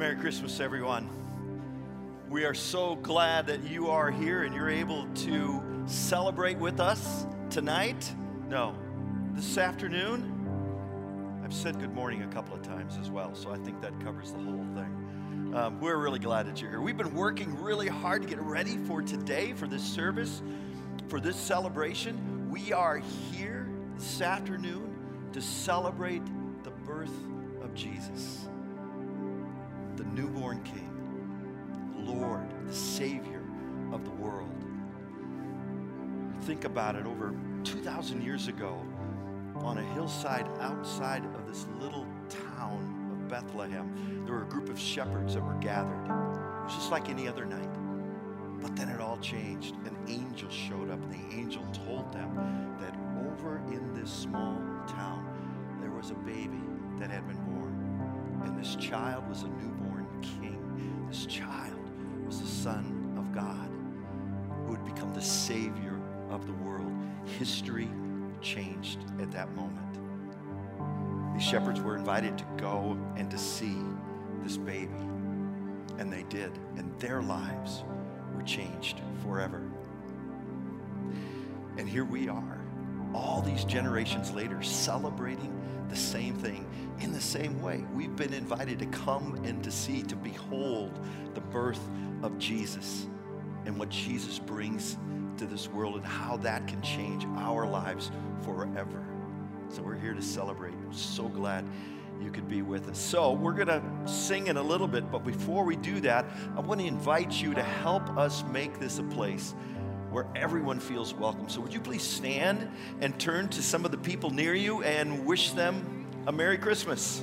Merry Christmas, everyone. We are so glad that you are here and you're able to celebrate with us tonight. No, this afternoon. I've said good morning a couple of times as well, so I think that covers the whole thing. Um, we're really glad that you're here. We've been working really hard to get ready for today, for this service, for this celebration. We are here this afternoon to celebrate the birth of Jesus newborn King, Lord, the Savior of the world. Think about it over 2,000 years ago on a hillside outside of this little town of Bethlehem, there were a group of shepherds that were gathered. It was just like any other night. But then it all changed. An angel showed up, and the angel told them that over in this small town, there was a baby that had been born. And this child was a newborn king, this child, was the Son of God who would become the Savior of the world. History changed at that moment. These shepherds were invited to go and to see this baby, and they did, and their lives were changed forever. And here we are, all these generations later, celebrating the same thing in the same way. We've been invited to come and to see, to behold the birth of Jesus and what Jesus brings to this world and how that can change our lives forever. So we're here to celebrate. I'm so glad you could be with us. So we're going to sing in a little bit, but before we do that, I want to invite you to help us make this a place where everyone feels welcome. So, would you please stand and turn to some of the people near you and wish them a Merry Christmas?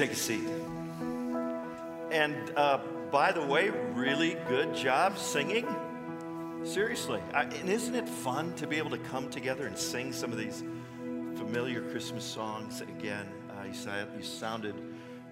Take a seat. And uh, by the way, really good job singing. Seriously. I, and isn't it fun to be able to come together and sing some of these familiar Christmas songs again? Uh, you, you sounded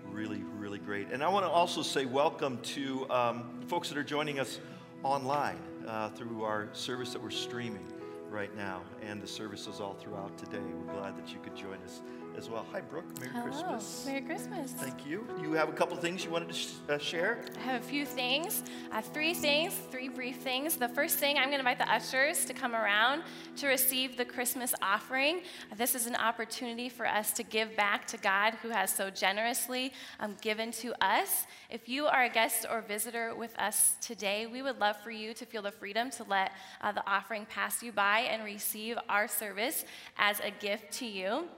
really, really great. And I want to also say welcome to um, folks that are joining us online uh, through our service that we're streaming right now and the services all throughout today. We're glad that you could join us as well. Hi, Brooke. Merry Hello. Christmas. Merry Christmas. Thank you. You have a couple things you wanted to sh- uh, share? I have a few things, uh, three things, three brief things. The first thing, I'm going to invite the ushers to come around to receive the Christmas offering. This is an opportunity for us to give back to God who has so generously um, given to us. If you are a guest or visitor with us today, we would love for you to feel the freedom to let uh, the offering pass you by and receive our service as a gift to you.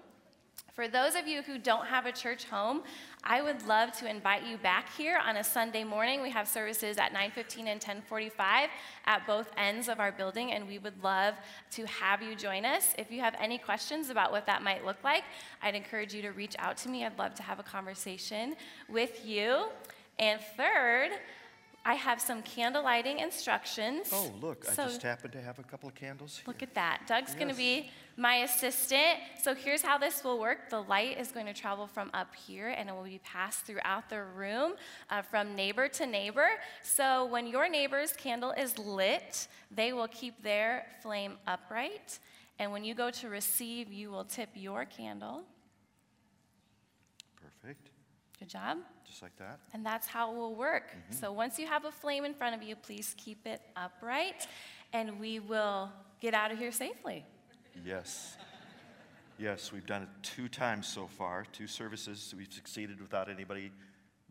For those of you who don't have a church home, I would love to invite you back here on a Sunday morning. We have services at 9:15 and 10:45 at both ends of our building and we would love to have you join us. If you have any questions about what that might look like, I'd encourage you to reach out to me. I'd love to have a conversation with you. And third, I have some candle lighting instructions. Oh, look, So- I just happened to have a couple of candles here. Look at that. Doug's going to be my assistant. So here's how this will work the light is going to travel from up here and it will be passed throughout the room uh, from neighbor to neighbor. So when your neighbor's candle is lit, they will keep their flame upright. And when you go to receive, you will tip your candle. Perfect. Good job. Just like that. And that's how it will work. Mm-hmm. So once you have a flame in front of you, please keep it upright and we will get out of here safely. Yes. Yes, we've done it two times so far, two services. We've succeeded without anybody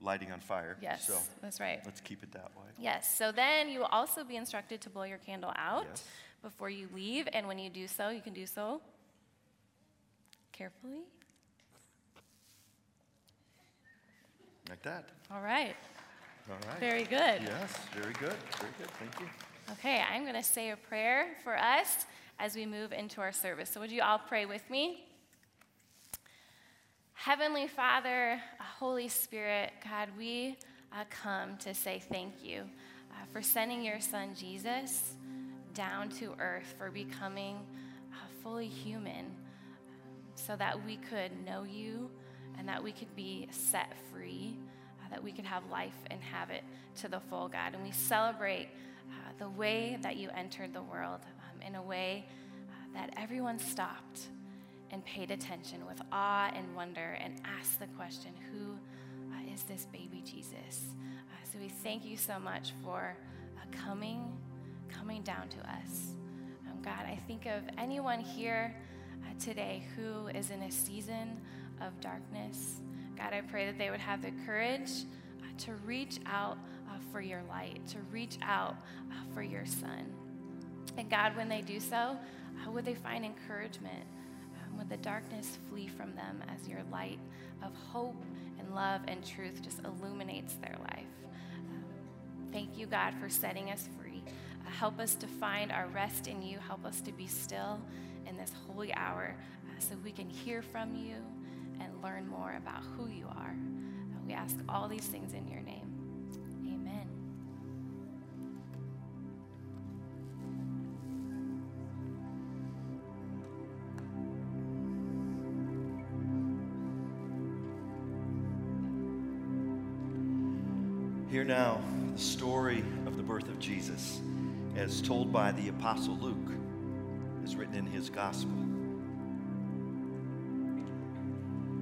lighting on fire. Yes, So that's right. let's keep it that way. Yes, so then you will also be instructed to blow your candle out Yes. before you leave, and when you do so, you can do so carefully. Like that. All right, All right. very good. Yes, very good. Very good. Thank you. Okay, I'm going to say a prayer for us as we move into our service. So, would you all pray with me? Heavenly Father, uh, Holy Spirit, God, we uh, come to say thank you uh, for sending your Son Jesus down to earth, for becoming uh, fully human, um, so that we could know you and that we could be set free, uh, that we could have life and have it to the full, God. And we celebrate uh, the way that you entered the world um, in a way uh, that everyone stopped and paid attention with awe and wonder and asked the question, Who uh, is this baby Jesus? Uh, so we thank you so much for uh, coming, coming down to us. Um, God, I think of anyone here today who is in a season of darkness. God, I pray that they would have the courage uh, to reach out uh, for your light, to reach out uh, for your son. And God, when they do so, would they find encouragement? Um, would the darkness flee from them as your light of hope and love and truth just illuminates their life? Um, thank you, God, for setting us free. Help us to find our rest in you. Help us to be still in this holy hour so we can hear from you and learn more about who you are. Uh, we ask all these things in your name. Amen. Hear now the story of the birth of Jesus as told by the Apostle Luke, as written in his gospel.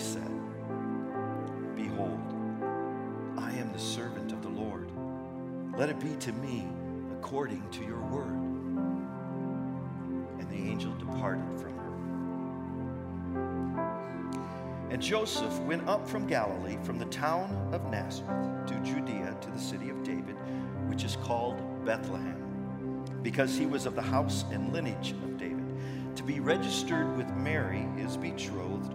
Said, Behold, I am the servant of the Lord. Let it be to me according to your word. And the angel departed from her. And Joseph went up from Galilee, from the town of Nazareth to Judea to the city of David, which is called Bethlehem, because he was of the house and lineage of David, to be registered with Mary, his betrothed,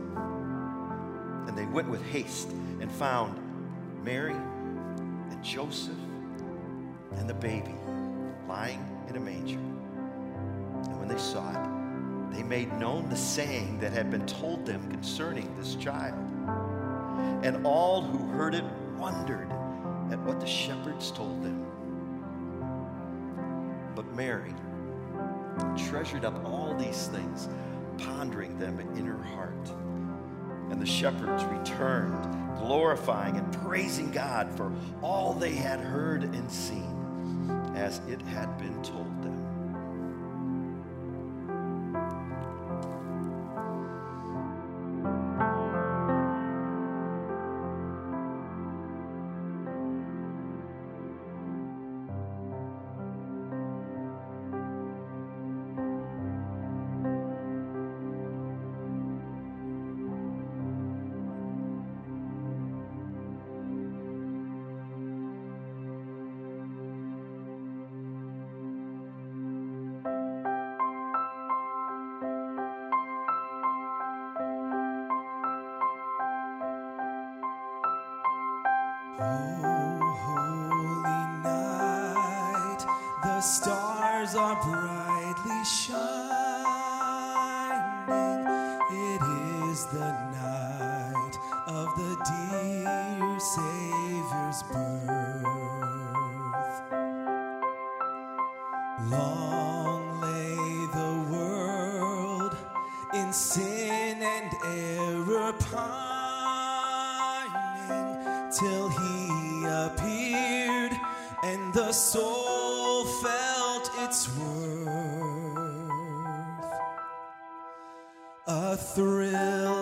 And they went with haste and found Mary and Joseph and the baby lying in a manger. And when they saw it, they made known the saying that had been told them concerning this child. And all who heard it wondered at what the shepherds told them. But Mary treasured up all these things, pondering them in her heart. And the shepherds returned, glorifying and praising God for all they had heard and seen, as it had been told the stars are brightly shining. It is the night of the dear Savior's birth. Long thrill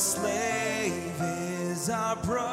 slave is our brother,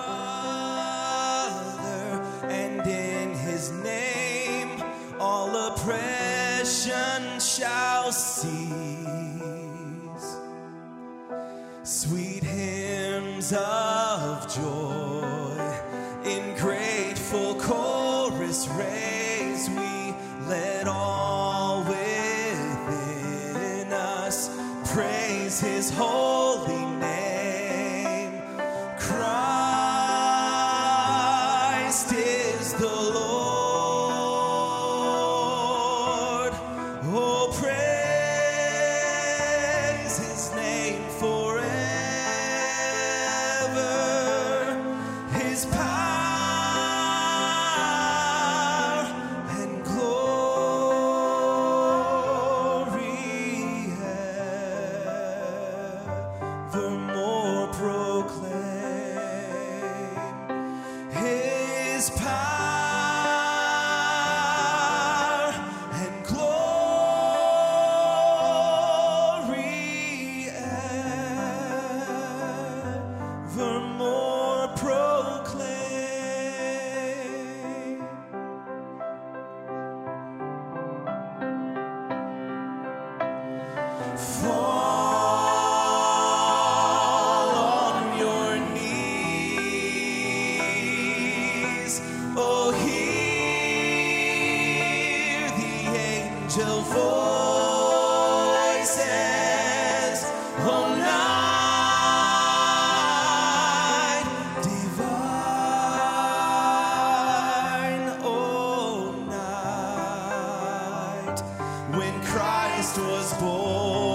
was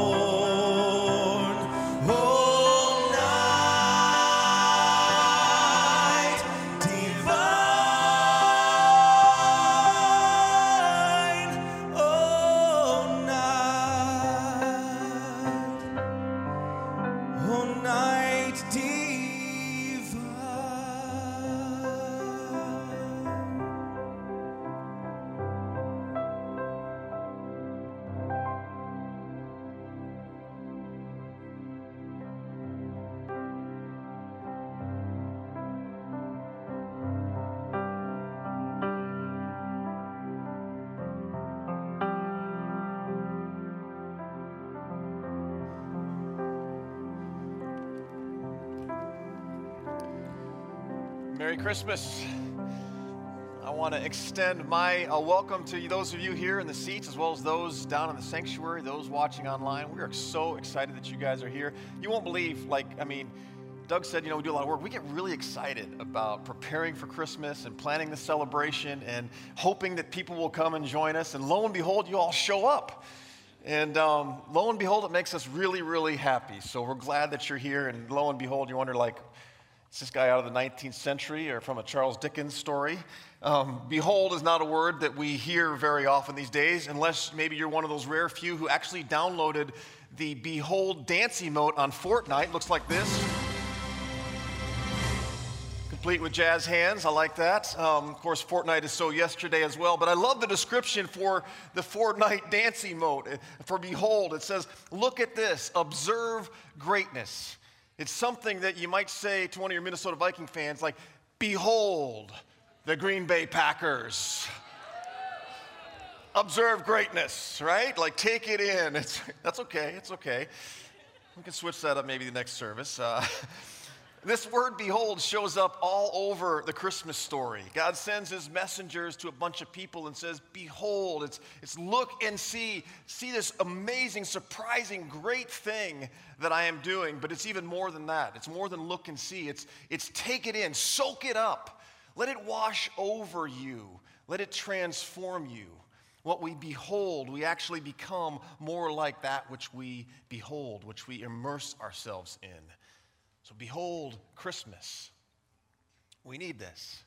Christmas. I want to extend my uh, welcome to those of you here in the seats, as well as those down in the sanctuary, those watching online. We are so excited that you guys are here. You won't believe, like, I mean, Doug said, you know, we do a lot of work. We get really excited about preparing for Christmas and planning the celebration and hoping that people will come and join us. And lo and behold, you all show up. And um, lo and behold, it makes us really, really happy. So we're glad that you're here. And lo and behold, you wonder, like, is this guy out of the 19th century or from a Charles Dickens story? Um, behold is not a word that we hear very often these days, unless maybe you're one of those rare few who actually downloaded the Behold dance emote on Fortnite. Looks like this. Complete with jazz hands. I like that. Um, of course, Fortnite is so yesterday as well. But I love the description for the Fortnite dance emote. For behold, it says, Look at this, observe greatness. It's something that you might say to one of your Minnesota Viking fans, like, Behold the Green Bay Packers. Observe greatness, right? Like, take it in. It's, that's okay. It's okay. We can switch that up maybe the next service. Uh, This word behold shows up all over the Christmas story. God sends his messengers to a bunch of people and says, Behold, it's, it's look and see, see this amazing, surprising, great thing that I am doing. But it's even more than that. It's more than look and see. It's, it's take it in, soak it up, let it wash over you, let it transform you. What we behold, we actually become more like that which we behold, which we immerse ourselves in. So, behold Christmas. We need this.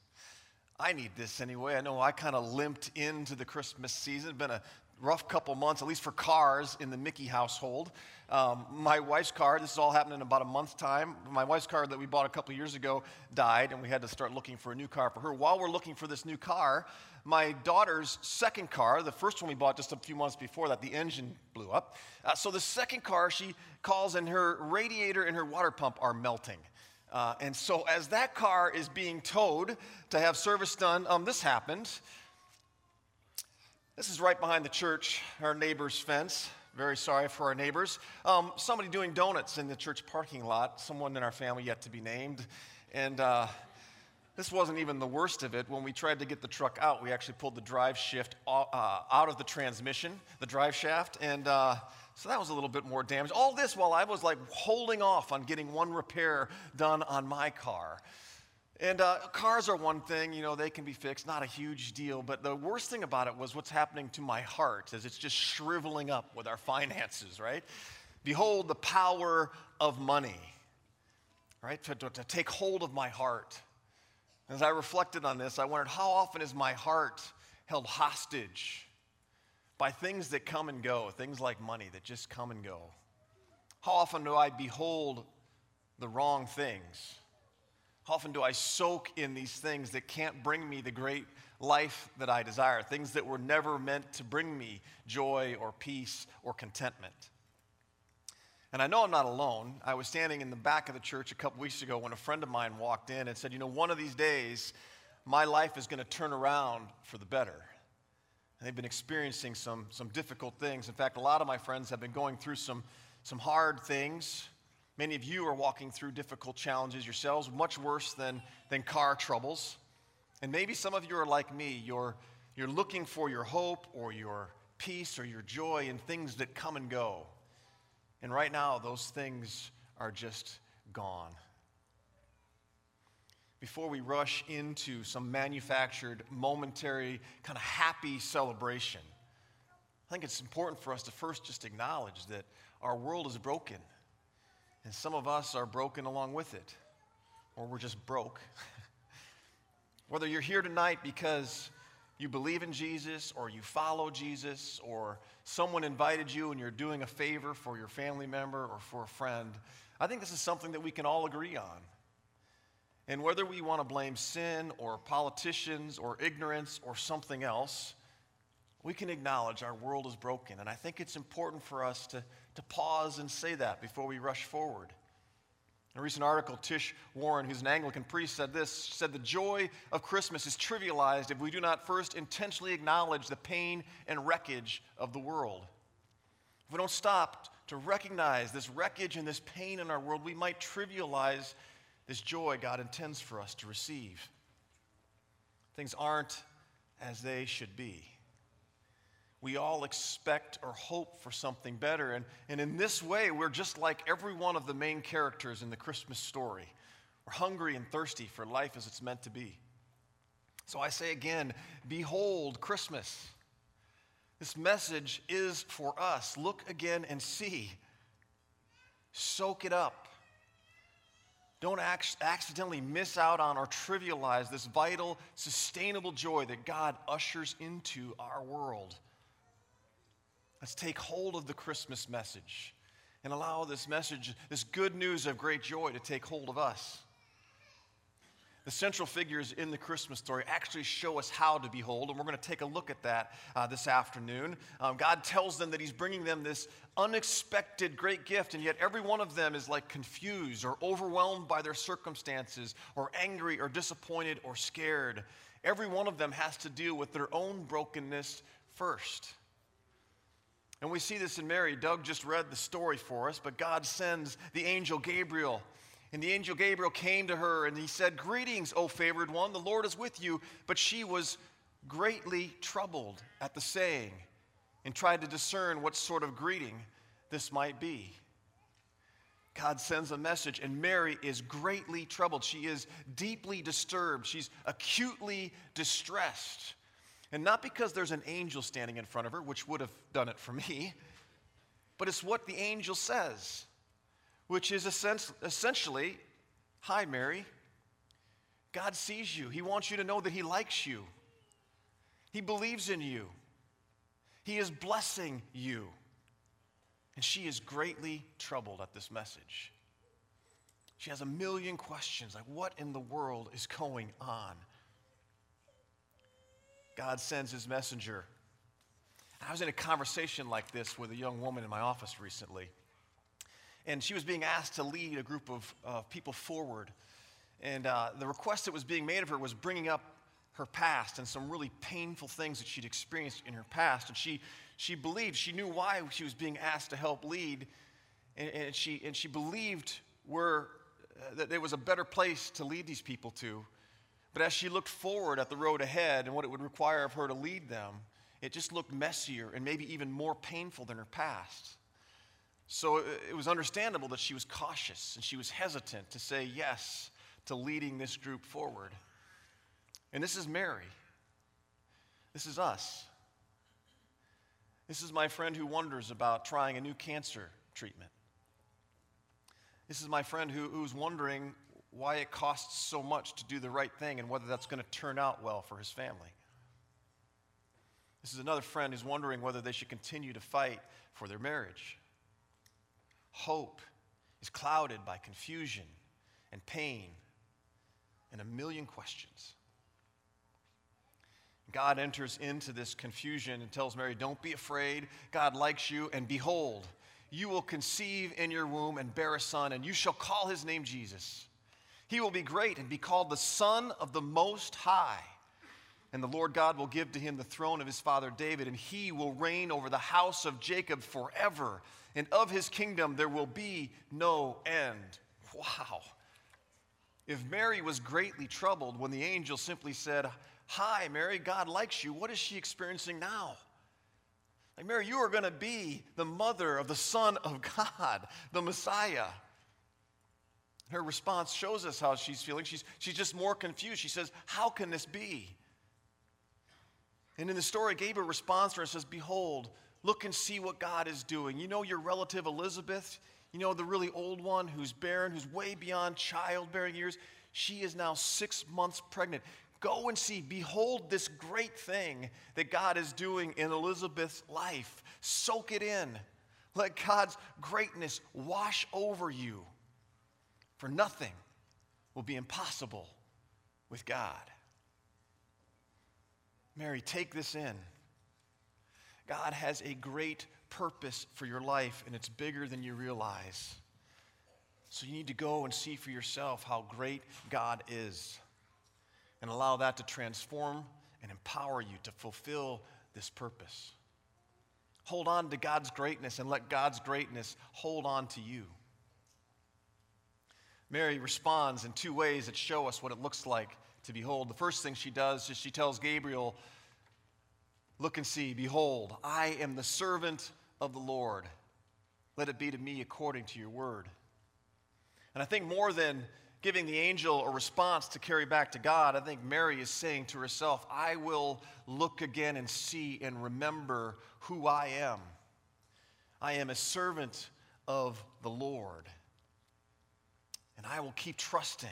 I need this anyway. I know I kind of limped into the Christmas season. It's been a rough couple months, at least for cars in the Mickey household. Um, my wife's car, this is all happening in about a month's time. My wife's car that we bought a couple years ago died, and we had to start looking for a new car for her. While we're looking for this new car, my daughter's second car, the first one we bought just a few months before that, the engine blew up. Uh, so the second car, she calls, and her radiator and her water pump are melting. Uh, and so as that car is being towed to have service done, um, this happened. This is right behind the church, our neighbor's fence. Very sorry for our neighbors. Um, somebody doing donuts in the church parking lot, someone in our family yet to be named. And uh, this wasn't even the worst of it. When we tried to get the truck out, we actually pulled the drive shift uh, out of the transmission, the drive shaft, and uh, so that was a little bit more damage. All this while I was like holding off on getting one repair done on my car. And uh, cars are one thing, you know, they can be fixed, not a huge deal. But the worst thing about it was what's happening to my heart as it's just shriveling up with our finances, right? Behold the power of money, right? To, to, to take hold of my heart. As I reflected on this, I wondered how often is my heart held hostage by things that come and go, things like money that just come and go? How often do I behold the wrong things? How often do I soak in these things that can't bring me the great life that I desire, things that were never meant to bring me joy or peace or contentment? And I know I'm not alone. I was standing in the back of the church a couple weeks ago when a friend of mine walked in and said, You know, one of these days, my life is going to turn around for the better. And they've been experiencing some, some difficult things. In fact, a lot of my friends have been going through some, some hard things. Many of you are walking through difficult challenges yourselves, much worse than, than car troubles. And maybe some of you are like me. You're, you're looking for your hope or your peace or your joy in things that come and go. And right now, those things are just gone. Before we rush into some manufactured, momentary, kind of happy celebration, I think it's important for us to first just acknowledge that our world is broken. And some of us are broken along with it, or we're just broke. Whether you're here tonight because you believe in Jesus, or you follow Jesus, or someone invited you and you're doing a favor for your family member or for a friend, I think this is something that we can all agree on. And whether we want to blame sin or politicians or ignorance or something else, we can acknowledge our world is broken. And I think it's important for us to, to pause and say that before we rush forward. In a recent article, Tish Warren, who's an Anglican priest, said this said, The joy of Christmas is trivialized if we do not first intentionally acknowledge the pain and wreckage of the world. If we don't stop to recognize this wreckage and this pain in our world, we might trivialize this joy God intends for us to receive. Things aren't as they should be. We all expect or hope for something better. And, and in this way, we're just like every one of the main characters in the Christmas story. We're hungry and thirsty for life as it's meant to be. So I say again, behold Christmas. This message is for us. Look again and see. Soak it up. Don't ac- accidentally miss out on or trivialize this vital, sustainable joy that God ushers into our world. Let's take hold of the Christmas message and allow this message, this good news of great joy, to take hold of us. The central figures in the Christmas story actually show us how to behold, and we're going to take a look at that uh, this afternoon. Um, God tells them that He's bringing them this unexpected great gift, and yet every one of them is like confused or overwhelmed by their circumstances, or angry or disappointed or scared. Every one of them has to deal with their own brokenness first. And we see this in Mary. Doug just read the story for us, but God sends the angel Gabriel. And the angel Gabriel came to her and he said, Greetings, O favored one, the Lord is with you. But she was greatly troubled at the saying and tried to discern what sort of greeting this might be. God sends a message, and Mary is greatly troubled. She is deeply disturbed. She's acutely distressed. And not because there's an angel standing in front of her, which would have done it for me, but it's what the angel says, which is essentially Hi, Mary. God sees you. He wants you to know that He likes you, He believes in you, He is blessing you. And she is greatly troubled at this message. She has a million questions like, what in the world is going on? God sends his messenger. I was in a conversation like this with a young woman in my office recently. And she was being asked to lead a group of uh, people forward. And uh, the request that was being made of her was bringing up her past and some really painful things that she'd experienced in her past. And she, she believed, she knew why she was being asked to help lead. And, and she, and she believed where, uh, that there was a better place to lead these people to. But as she looked forward at the road ahead and what it would require of her to lead them, it just looked messier and maybe even more painful than her past. So uh, it was understandable that she was cautious and she was hesitant to say yes to leading this group forward. And this is Mary. This is us. This is my friend who wonders about trying a new cancer treatment. This is my friend who, who's wondering why it costs so much to do the right thing and whether that's going to turn out well for his family. This is another friend who's wondering whether they should continue to fight for their marriage. Hope is clouded by confusion and pain and a million questions. God enters into this confusion and tells Mary, Don't be afraid. God likes you, and behold, you will conceive in your womb and bear a son, and you shall call his name Jesus. He will be great and be called the Son of the Most High. And the Lord God will give to him the throne of his father David, and he will reign over the house of Jacob forever. And of his kingdom there will be no end. Wow. If Mary was greatly troubled when the angel simply said, Hi, Mary, God likes you, what is she experiencing now? Like, Mary, you are going to be the mother of the Son of God, the Messiah. Her response shows us how she's feeling. She's, she's just more confused. She says, How can this be? And in the story, Gabriel responds to her and says, Behold, look and see what God is doing. You know your relative Elizabeth? You know the really old one who's barren, who's way beyond childbearing years? She is now six months pregnant. Go and see, behold this great thing that God is doing in Elizabeth's life. Soak it in. Let God's greatness wash over you. For nothing will be impossible with God. Mary, take this in. God has a great purpose for your life, and it's bigger than you realize. So you need to go and see for yourself how great God is and allow that to transform and empower you to fulfill this purpose. Hold on to God's greatness and let God's greatness hold on to you. Mary responds in two ways that show us what it looks like to behold. The first thing she does is she tells Gabriel, Look and see, behold, I am the servant of the Lord. Let it be to me according to your word. And I think more than giving the angel a response to carry back to God, I think Mary is saying to herself, I will look again and see and remember who I am. I am a servant of the Lord. And I will keep trusting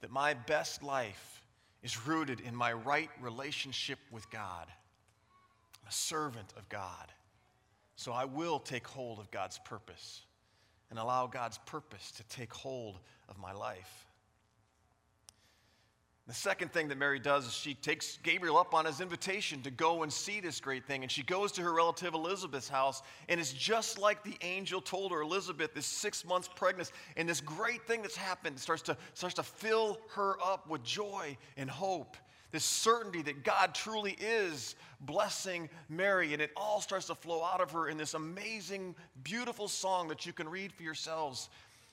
that my best life is rooted in my right relationship with God. I'm a servant of God. So I will take hold of God's purpose and allow God's purpose to take hold of my life. The second thing that Mary does is she takes Gabriel up on his invitation to go and see this great thing. And she goes to her relative Elizabeth's house, and it's just like the angel told her Elizabeth is six months pregnant, and this great thing that's happened starts to, starts to fill her up with joy and hope. This certainty that God truly is blessing Mary, and it all starts to flow out of her in this amazing, beautiful song that you can read for yourselves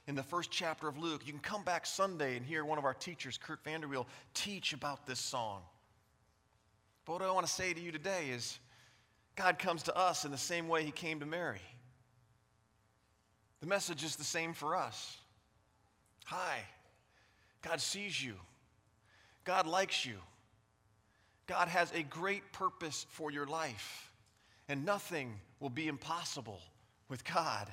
in the first chapter of Luke. You can come back Sunday and hear one of our teachers, Kurt Vanderweel, teach about this song. But what I want to say to you today is God comes to us in the same way he came to Mary. The message is the same for us. Hi, God sees you, God likes you, God has a great purpose for your life, and nothing will be impossible with God.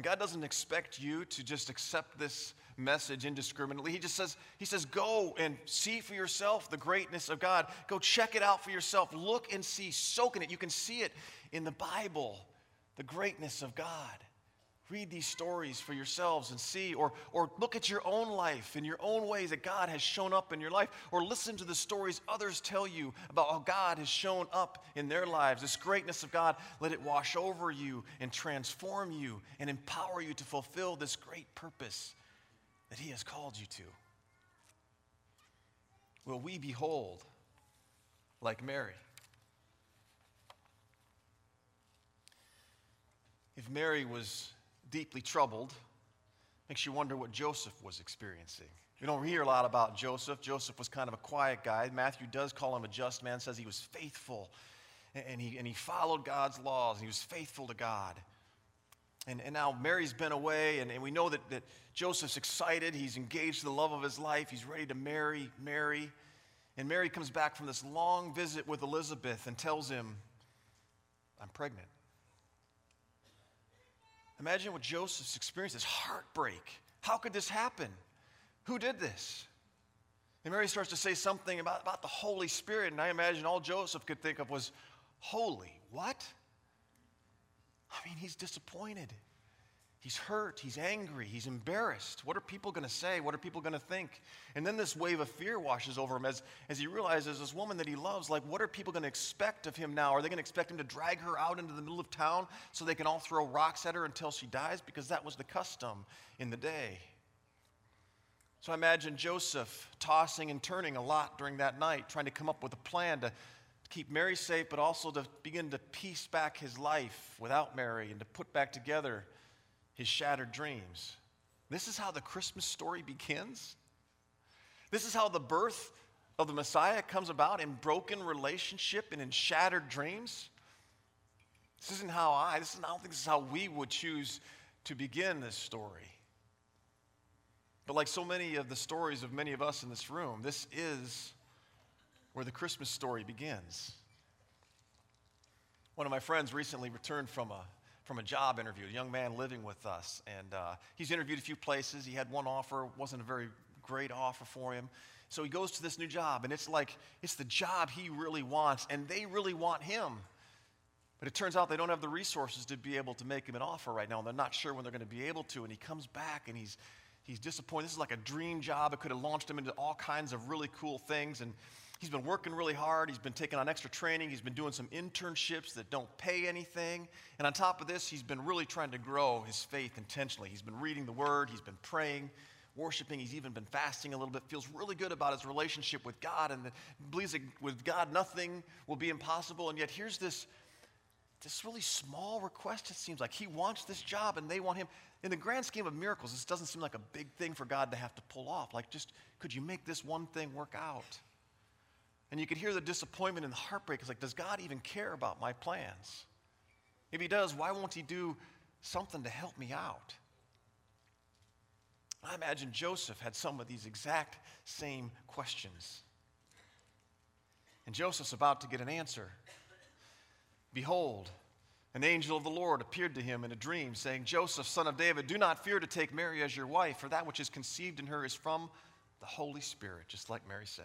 And God doesn't expect you to just accept this message indiscriminately. He just says, He says, go and see for yourself the greatness of God. Go check it out for yourself. Look and see, soak in it. You can see it in the Bible, the greatness of God. Read these stories for yourselves and see, or, or look at your own life in your own ways that God has shown up in your life, or listen to the stories others tell you about how God has shown up in their lives. This greatness of God, let it wash over you and transform you and empower you to fulfill this great purpose that He has called you to. Will we behold like Mary? If Mary was deeply troubled, makes you wonder what Joseph was experiencing. We don't hear a lot about Joseph. Joseph was kind of a quiet guy. Matthew does call him a just man, says he was faithful and he, and he followed God's laws and he was faithful to God. And, and now Mary's been away, and, and we know that, that Joseph's excited. He's engaged to the love of his life. He's ready to marry Mary. And Mary comes back from this long visit with Elizabeth and tells him, I'm pregnant. Imagine what Joseph's experienced this heartbreak. How could this happen? Who did this? And Mary starts to say something about, about the Holy Spirit, and I imagine all Joseph could think of was, Holy, what? I mean, he's disappointed. He's hurt. He's angry. He's embarrassed. What are people going to say? What are people going to think? And then this wave of fear washes over him as, as he realizes this woman that he loves, like, what are people going to expect of him now? Are they going to expect him to drag her out into the middle of town so they can all throw rocks at her until she dies? Because that was the custom in the day. So I imagine Joseph tossing and turning a lot during that night, trying to come up with a plan to keep Mary safe, but also to begin to piece back his life without Mary and to put back together his shattered dreams. This is how the Christmas story begins. This is how the birth of the Messiah comes about in broken relationship and in shattered dreams. This isn't how I, this is, I don't think this is how we would choose to begin this story. But like so many of the stories of many of us in this room, this is where the Christmas story begins. One of my friends recently returned from a, from a job interview, a young man living with us. And uh, he's interviewed a few places. He had one offer, wasn't a very great offer for him. So he goes to this new job, and it's like, it's the job he really wants, and they really want him. But it turns out they don't have the resources to be able to make him an offer right now, and they're not sure when they're going to be able to. And he comes back and he's, he's disappointed. This is like a dream job. It could have launched him into all kinds of really cool things. And he's been working really hard. He's been taking on extra training. He's been doing some internships that don't pay anything. And on top of this, he's been really trying to grow his faith intentionally. He's been reading the word, he's been praying, worshiping. He's even been fasting a little bit. Feels really good about his relationship with God and believes that with God nothing will be impossible. And yet here's this this really small request, it seems like. He wants this job and they want him. In the grand scheme of miracles, this doesn't seem like a big thing for God to have to pull off. Like, just could you make this one thing work out? And you could hear the disappointment and the heartbreak. It's like, does God even care about my plans? If He does, why won't He do something to help me out? I imagine Joseph had some of these exact same questions. And Joseph's about to get an answer. Behold, an angel of the Lord appeared to him in a dream, saying, Joseph, son of David, do not fear to take Mary as your wife, for that which is conceived in her is from the Holy Spirit, just like Mary said.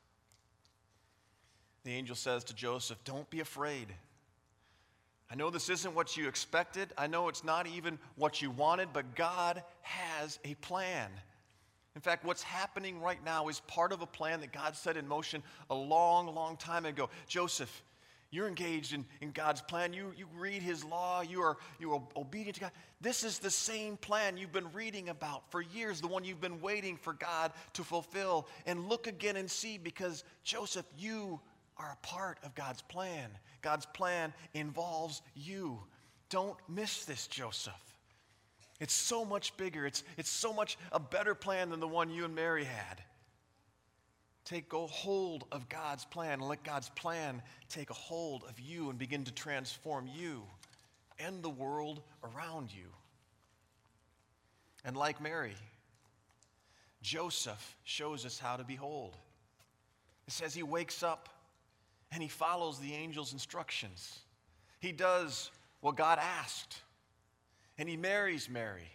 The angel says to Joseph, Don't be afraid. I know this isn't what you expected. I know it's not even what you wanted, but God has a plan. In fact, what's happening right now is part of a plan that God set in motion a long, long time ago. Joseph, you're engaged in, in God's plan. You, you read His law. You are, you are obedient to God. This is the same plan you've been reading about for years, the one you've been waiting for God to fulfill. And look again and see because, Joseph, you are a part of God's plan. God's plan involves you. Don't miss this, Joseph. It's so much bigger. It's, it's so much a better plan than the one you and Mary had. Take go hold of God's plan and let God's plan take a hold of you and begin to transform you and the world around you. And like Mary, Joseph shows us how to behold. It says he wakes up and he follows the angel's instructions. He does what God asked, and he marries Mary.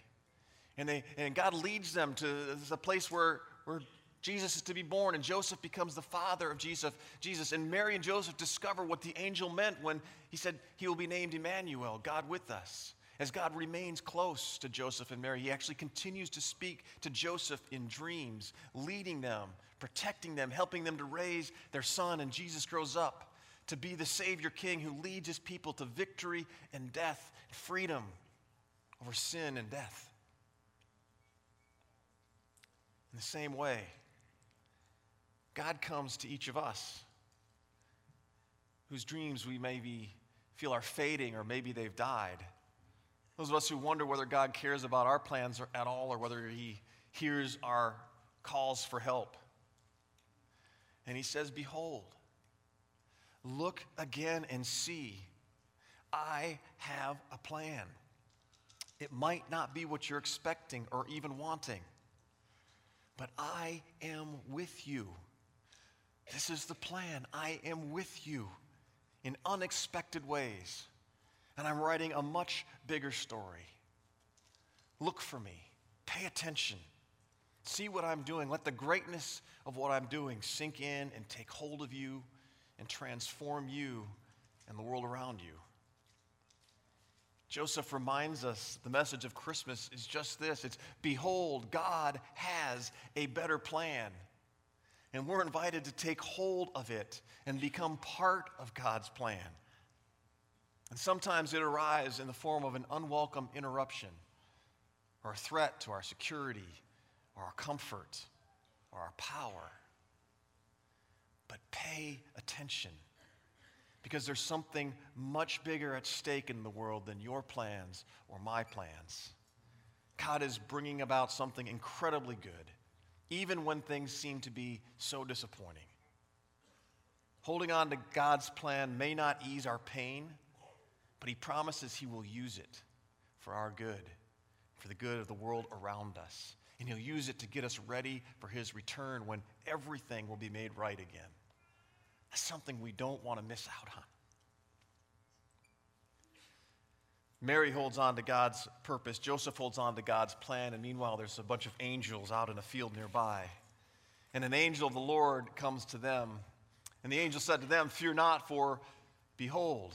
And, they, and God leads them to the place where, where Jesus is to be born, and Joseph becomes the father of Jesus, Jesus. And Mary and Joseph discover what the angel meant when he said he will be named Emmanuel, God with us. As God remains close to Joseph and Mary, he actually continues to speak to Joseph in dreams, leading them, protecting them, helping them to raise their son. And Jesus grows up to be the Savior King who leads his people to victory and death, freedom over sin and death. In the same way, God comes to each of us whose dreams we maybe feel are fading or maybe they've died. Those of us who wonder whether God cares about our plans at all or whether he, hears our calls for help. And he says, Behold, look again and see, I have a plan. It might not be what you're expecting or even wanting, but I am with you. This is the plan. I am with you in unexpected ways. And I'm writing a much bigger story. Look for me, pay attention, see what I'm doing. Let the greatness of what I'm doing sink in and take hold of you and transform you and the world around you. Joseph reminds us the message of Christmas is just this it's behold, God has a better plan. And we're invited to take hold of it and become part of God's plan. And sometimes it arrives in the form of an unwelcome interruption or a threat to our security or our comfort or our power. But pay attention because there's something much bigger at stake in the world than your plans or my plans. God is bringing about something incredibly good, even when things seem to be so disappointing. Holding on to God's plan may not ease our pain, but He promises He will use it for our good, for the good of the world around us. And He'll use it to get us ready for His return when everything will be made right again. That's something we don't want to miss out on. Mary holds on to God's purpose. Joseph holds on to God's plan. And meanwhile, there's a bunch of angels out in a field nearby. And an angel of the Lord comes to them. And the angel said to them, Fear not, for behold,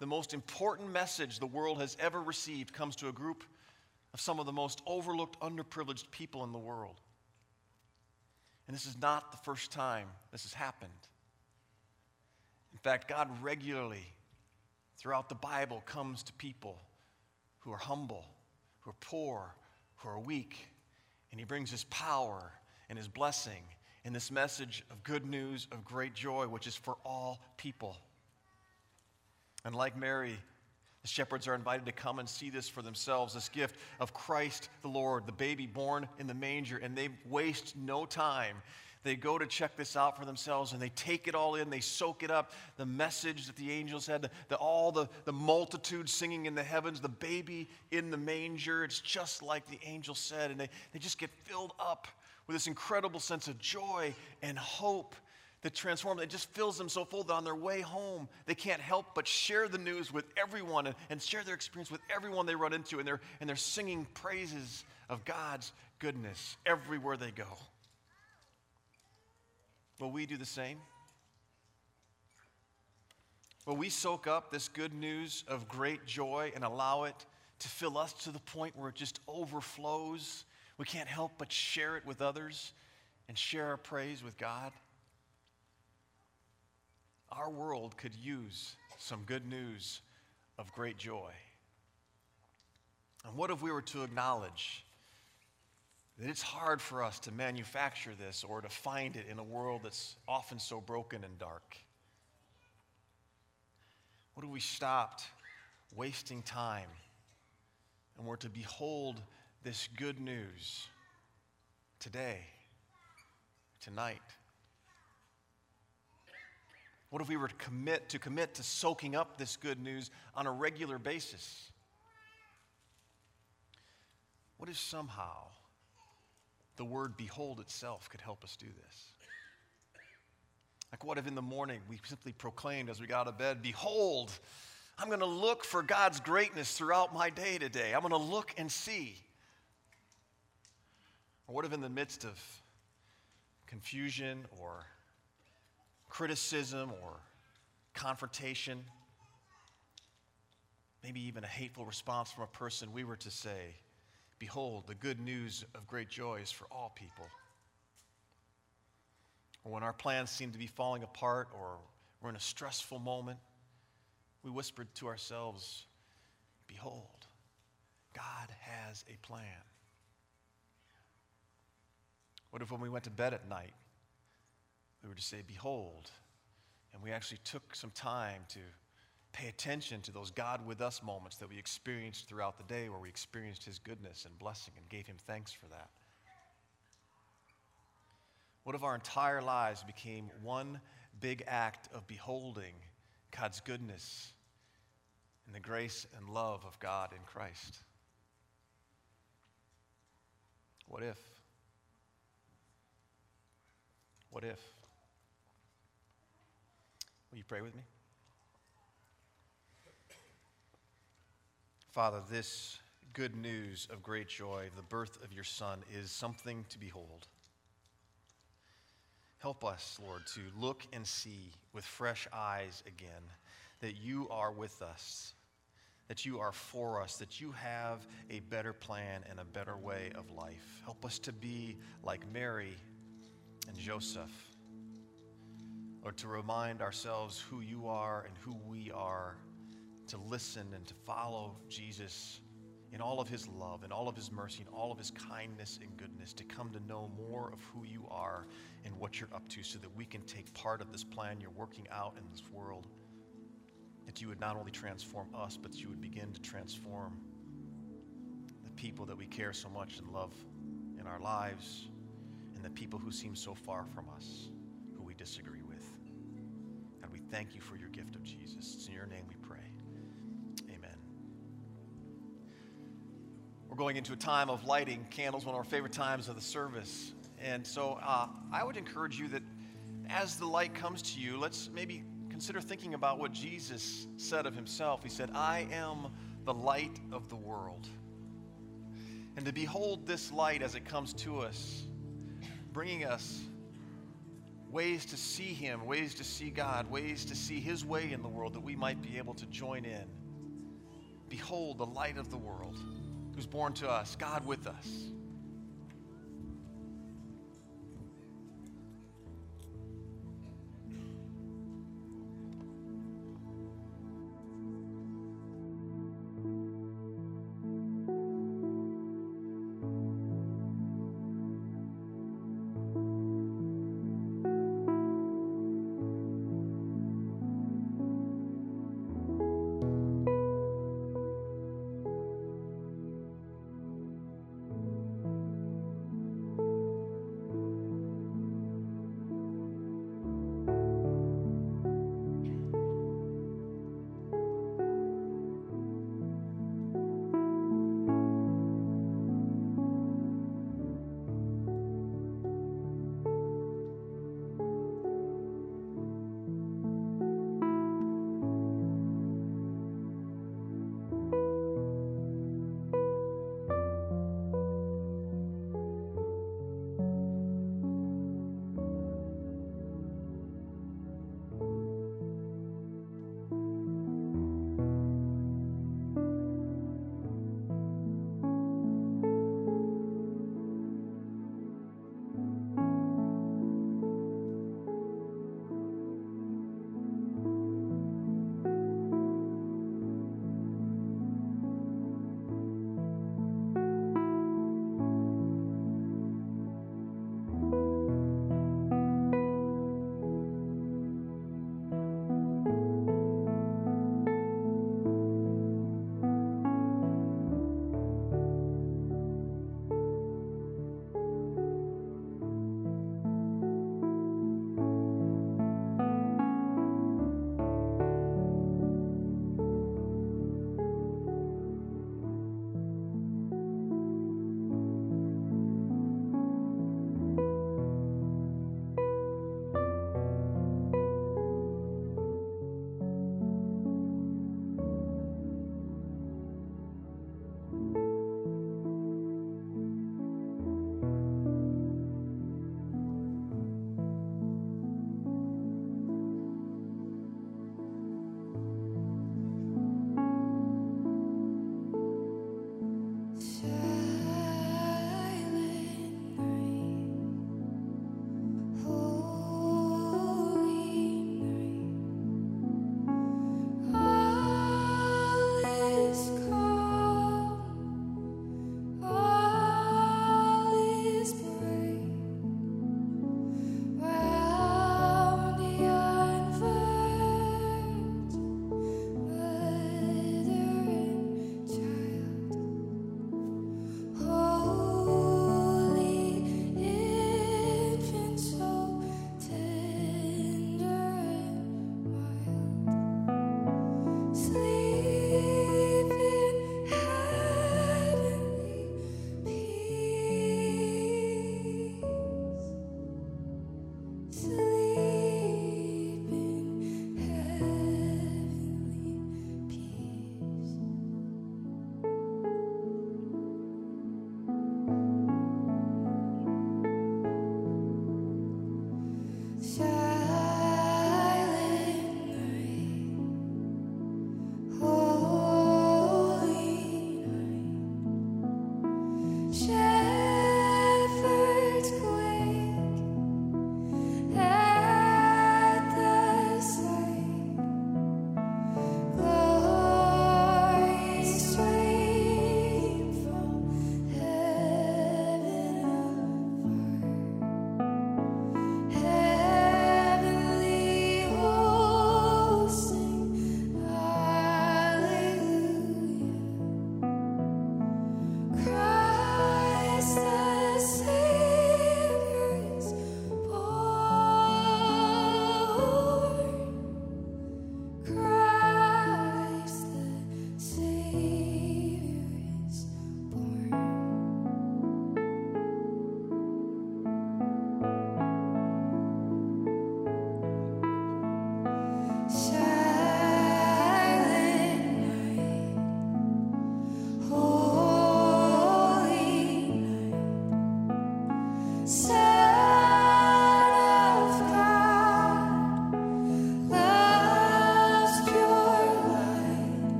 the most important message the world has ever received comes to a group of some of the most overlooked, underprivileged people in the world. And this is not the first time this has happened. In fact, God regularly, throughout the Bible, comes to people who are humble, who are poor, who are weak, and He brings His power and His blessing and this message of good news, of great joy, which is for all people. And like Mary, the shepherds are invited to come and see this for themselves this gift of Christ the Lord, the baby born in the manger, and they waste no time. They go to check this out for themselves and they take it all in, they soak it up. The message that the angels had, the, the, all the, the multitude singing in the heavens, the baby in the manger. It's just like the angel said, and they, they just get filled up with this incredible sense of joy and hope that transforms. It just fills them so full that on their way home, they can't help but share the news with everyone and, and share their experience with everyone they run into. And they're, and they're singing praises of God's goodness everywhere they go. Will we do the same? Will we soak up this good news of great joy and allow it to fill us to the point where it just overflows? We can't help but share it with others and share our praise with God. Our world could use some good news of great joy. And what if we were to acknowledge that it's hard for us to manufacture this or to find it in a world that's often so broken and dark? What if we stopped wasting time and were to behold this good news today, tonight? What if we were to commit to commit to soaking up this good news on a regular basis? What if somehow the word behold itself could help us do this? Like, what if in the morning we simply proclaimed as we got out of bed, Behold, I'm going to look for God's greatness throughout my day today. I'm going to look and see. Or what if in the midst of confusion or criticism or confrontation, maybe even a hateful response from a person, we were to say, Behold, the good news of great joy is for all people. or when our plans seem to be falling apart, or we're in a stressful moment, we whispered to ourselves, Behold, God has a plan. What if when we went to bed at night, we were to say, Behold, and we actually took some time to pay attention to those God with us moments that we experienced throughout the day where we experienced His goodness and blessing and gave Him thanks for that? What if our entire lives became one big act of beholding God's goodness and the grace and love of God in Christ? What if? What if? Will you pray with me? Father, this good news of great joy, the birth of your Son, is something to behold. Help us, Lord, to look and see with fresh eyes again that you are with us, that you are for us, that you have a better plan and a better way of life. Help us to be like Mary and Joseph, or to remind ourselves who you are and who we are, to listen and to follow Jesus in all of his love, in all of his mercy, in all of his kindness and goodness, to come to know more of who you are and what you're up to so that we can take part of this plan you're working out in this world. That you would not only transform us, but you would begin to transform the people that we care so much and love in our lives and the people who seem so far from us, who we disagree thank you for your gift of Jesus. It's in your name we pray. Amen. We're going into a time of lighting candles, one of our favorite times of the service. And so uh, I would encourage you that as the light comes to you, let's maybe consider thinking about what Jesus said of himself. He said, I am the light of the world. And to behold this light as it comes to us, bringing us ways to see Him, ways to see God, ways to see His way in the world that we might be able to join in. Behold the light of the world who's born to us, God with us.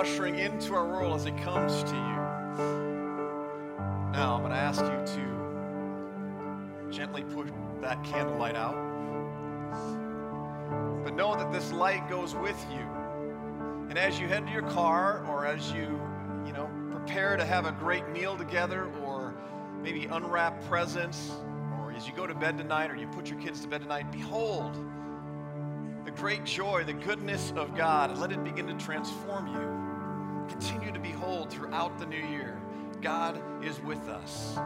Ushering into our world as it comes to you. Now, I'm going to ask you to gently push that candlelight out. But know that this light goes with you. And as you head to your car or as you, you know, prepare to have a great meal together or maybe unwrap presents or as you go to bed tonight or you put your kids to bed tonight, behold the great joy, the goodness of God, let it begin to transform you continue to behold throughout the new year. God is with us.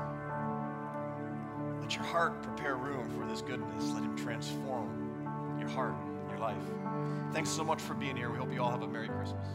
Let your heart prepare room for this goodness. Let Him transform your heart, your life. Thanks so much for being here. We hope you all have a Merry Christmas.